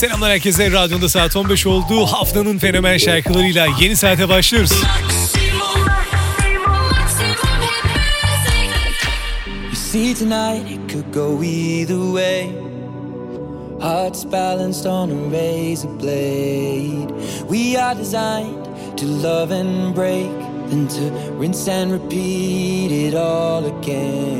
Selamlar herkese. Radyonda saat 15 oldu. Haftanın fenomen şarkılarıyla yeni saate başlıyoruz. see tonight could go either way. Hearts balanced on a razor blade. We are designed to love and break, then to rinse and repeat it all again.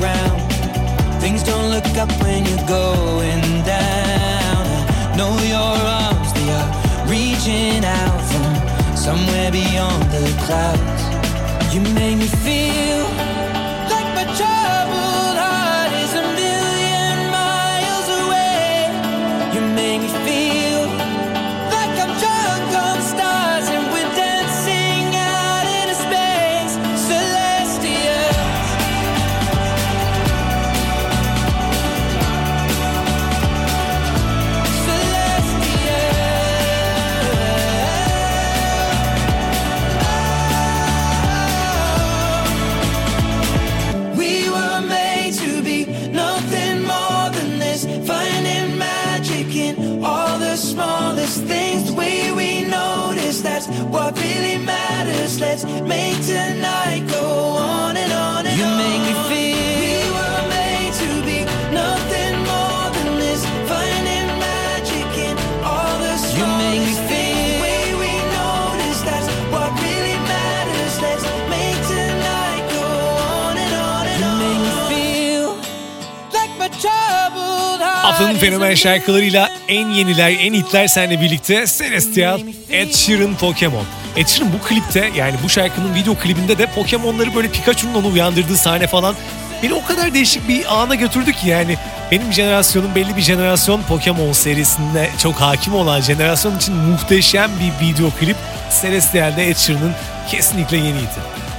come? Things don't look up when you're going down. I know your arms, they are reaching out from somewhere beyond the clouds. You make me feel like my troubled heart is a million miles away. You make me feel smallest things. The way we notice, that's what really matters. Let's make tonight go on and on and you on. You make me feel Haftanın fenomen şarkılarıyla en yeniler, en hitler seninle birlikte Celestial, Ed Sheeran, Pokemon. Ed Sheeran bu klipte yani bu şarkının video klibinde de Pokemon'ları böyle Pikachu'nun onu uyandırdığı sahne falan beni o kadar değişik bir ana götürdü ki yani benim jenerasyonum belli bir jenerasyon Pokemon serisinde çok hakim olan jenerasyon için muhteşem bir video klip Celestial'de Ed Sheeran'ın kesinlikle yeniydi.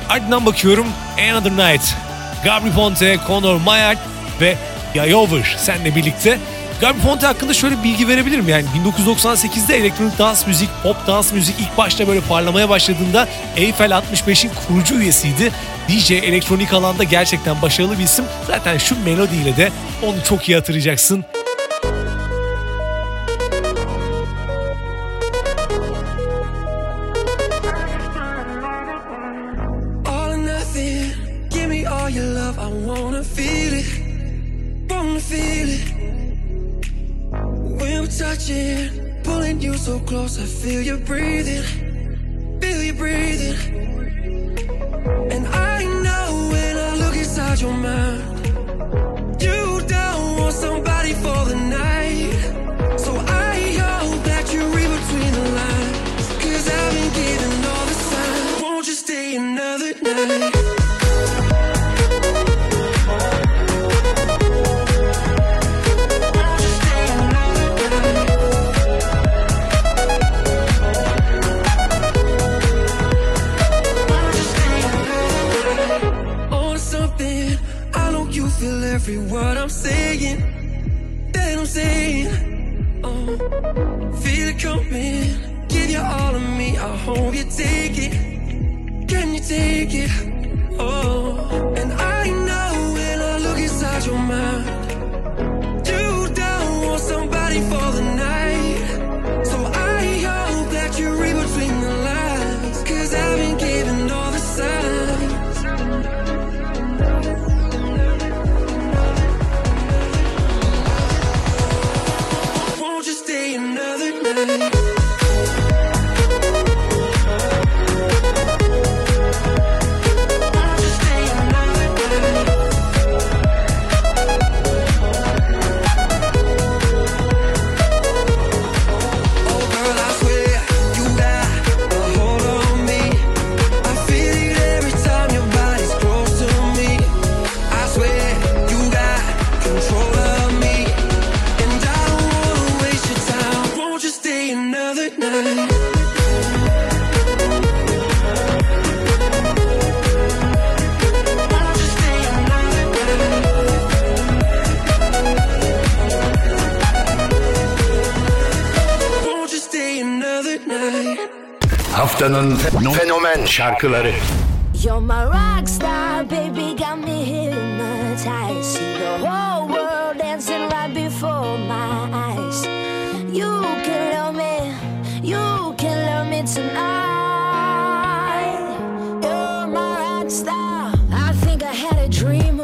Ardından bakıyorum Another Night, Gabri Ponte, Conor Mayer ve Yayover senle birlikte. Gabi Ponte hakkında şöyle bilgi verebilirim yani 1998'de elektronik dans müzik, pop dans müzik ilk başta böyle parlamaya başladığında Eiffel 65'in kurucu üyesiydi. DJ elektronik alanda gerçekten başarılı bir isim. Zaten şu melodiyle de onu çok iyi hatırlayacaksın. All nothing. Give me all your love. I wanna feel feel it. When we're touching, pulling you so close, I feel you breathing. Feel you breathing. And I know when I look inside your mind, you don't want somebody for the night. Haftanın fenomen şarkıları. You're my rock star, baby, got me hypnotized. See the whole world dancing right before my eyes. You can love me, you can love me tonight. You're my rock star. I think I had a dream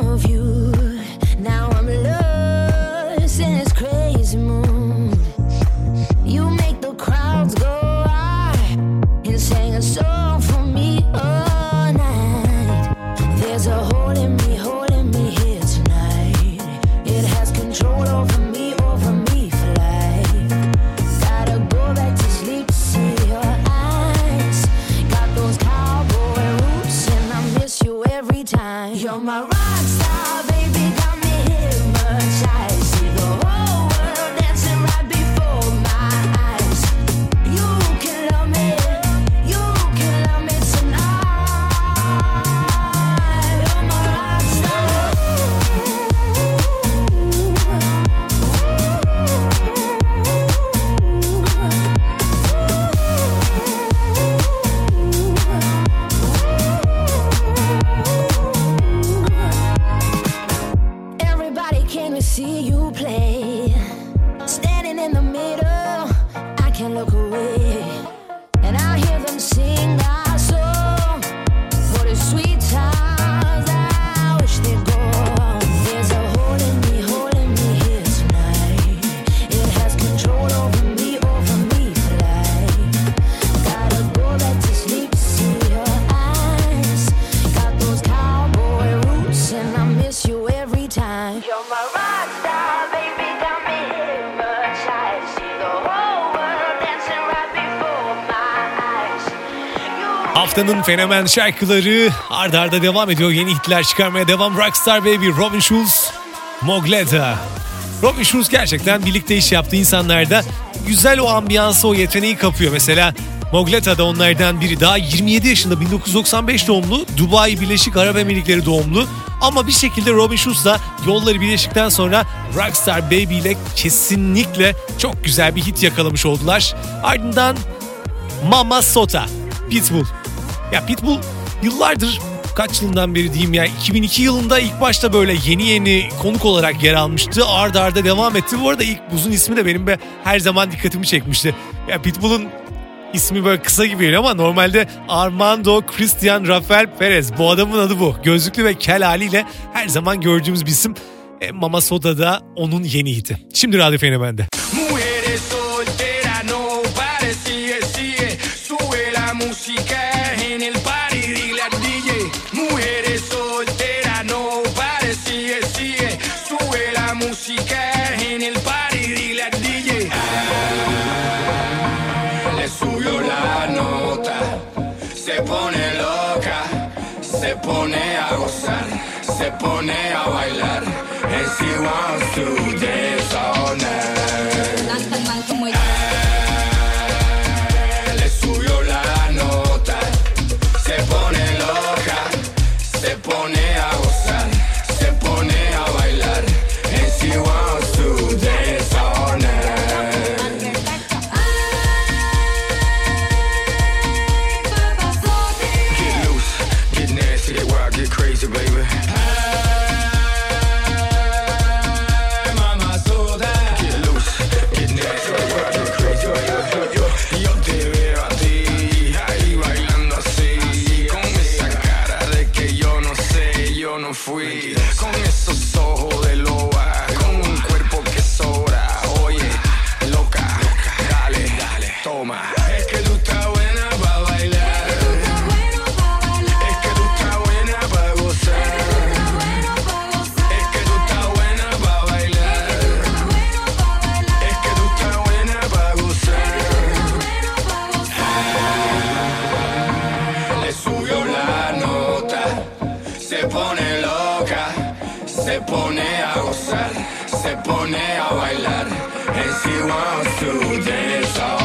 Haftanın fenomen şarkıları ardarda arda devam ediyor. Yeni hitler çıkarmaya devam. Rockstar Baby, Robin Schulz, Mogleta. Robin Schulz gerçekten birlikte iş yaptığı insanlarda güzel o ambiyansı, o yeteneği kapıyor. Mesela Mogleta da onlardan biri. Daha 27 yaşında 1995 doğumlu. Dubai Birleşik Arap Emirlikleri doğumlu. Ama bir şekilde Robin Schulz'la yolları birleştikten sonra Rockstar Baby ile kesinlikle çok güzel bir hit yakalamış oldular. Ardından Mama Sota, Pitbull. Ya Pitbull yıllardır kaç yılından beri diyeyim ya 2002 yılında ilk başta böyle yeni yeni konuk olarak yer almıştı. Arda arda devam etti. Bu arada ilk uzun ismi de benim be her zaman dikkatimi çekmişti. Ya Pitbull'un ismi böyle kısa gibi geliyor ama normalde Armando Christian Rafael Perez. Bu adamın adı bu. Gözlüklü ve kel haliyle her zaman gördüğümüz bir isim. E, Mama Soda da onun yeni hiti. Şimdi Radyo Fenomen'de. Mujeres música en el party, dile al DJ. Le subió la nota, se pone loca, se pone a gozar, se pone a bailar. And she wants to dance all night. Le no fui, con esos ojos de loba, con un cuerpo que sobra. Oye, loca, dale, dale, toma. Es que tú estás buena para bailar. Es que tú estás buena para gozar. Es que tú estás buena para bailar. Es que tú estás buena para gozar. Le subió la nota, se pone pone a bailar. And she wants to dance all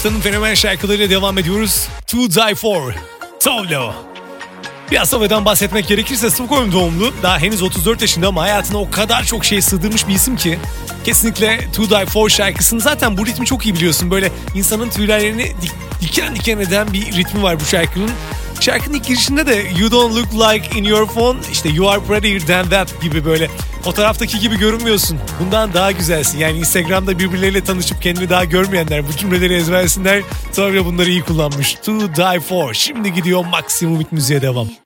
haftanın fenomen şarkılarıyla devam ediyoruz. To Die For, Tovlo. Biraz Save'den bahsetmek gerekirse Stockholm doğumlu, daha henüz 34 yaşında ama hayatına o kadar çok şey sığdırmış bir isim ki. Kesinlikle To Die For şarkısını zaten bu ritmi çok iyi biliyorsun. Böyle insanın tüylerini diken diken eden bir ritmi var bu şarkının. Şarkının girişinde de You don't look like in your phone işte you are prettier than that gibi böyle fotoğraftaki gibi görünmüyorsun. Bundan daha güzelsin. Yani Instagram'da birbirleriyle tanışıp kendini daha görmeyenler bu cümleleri ezberlesinler. Sonra bunları iyi kullanmış. To die for. Şimdi gidiyor Maximum Hit müziğe devam.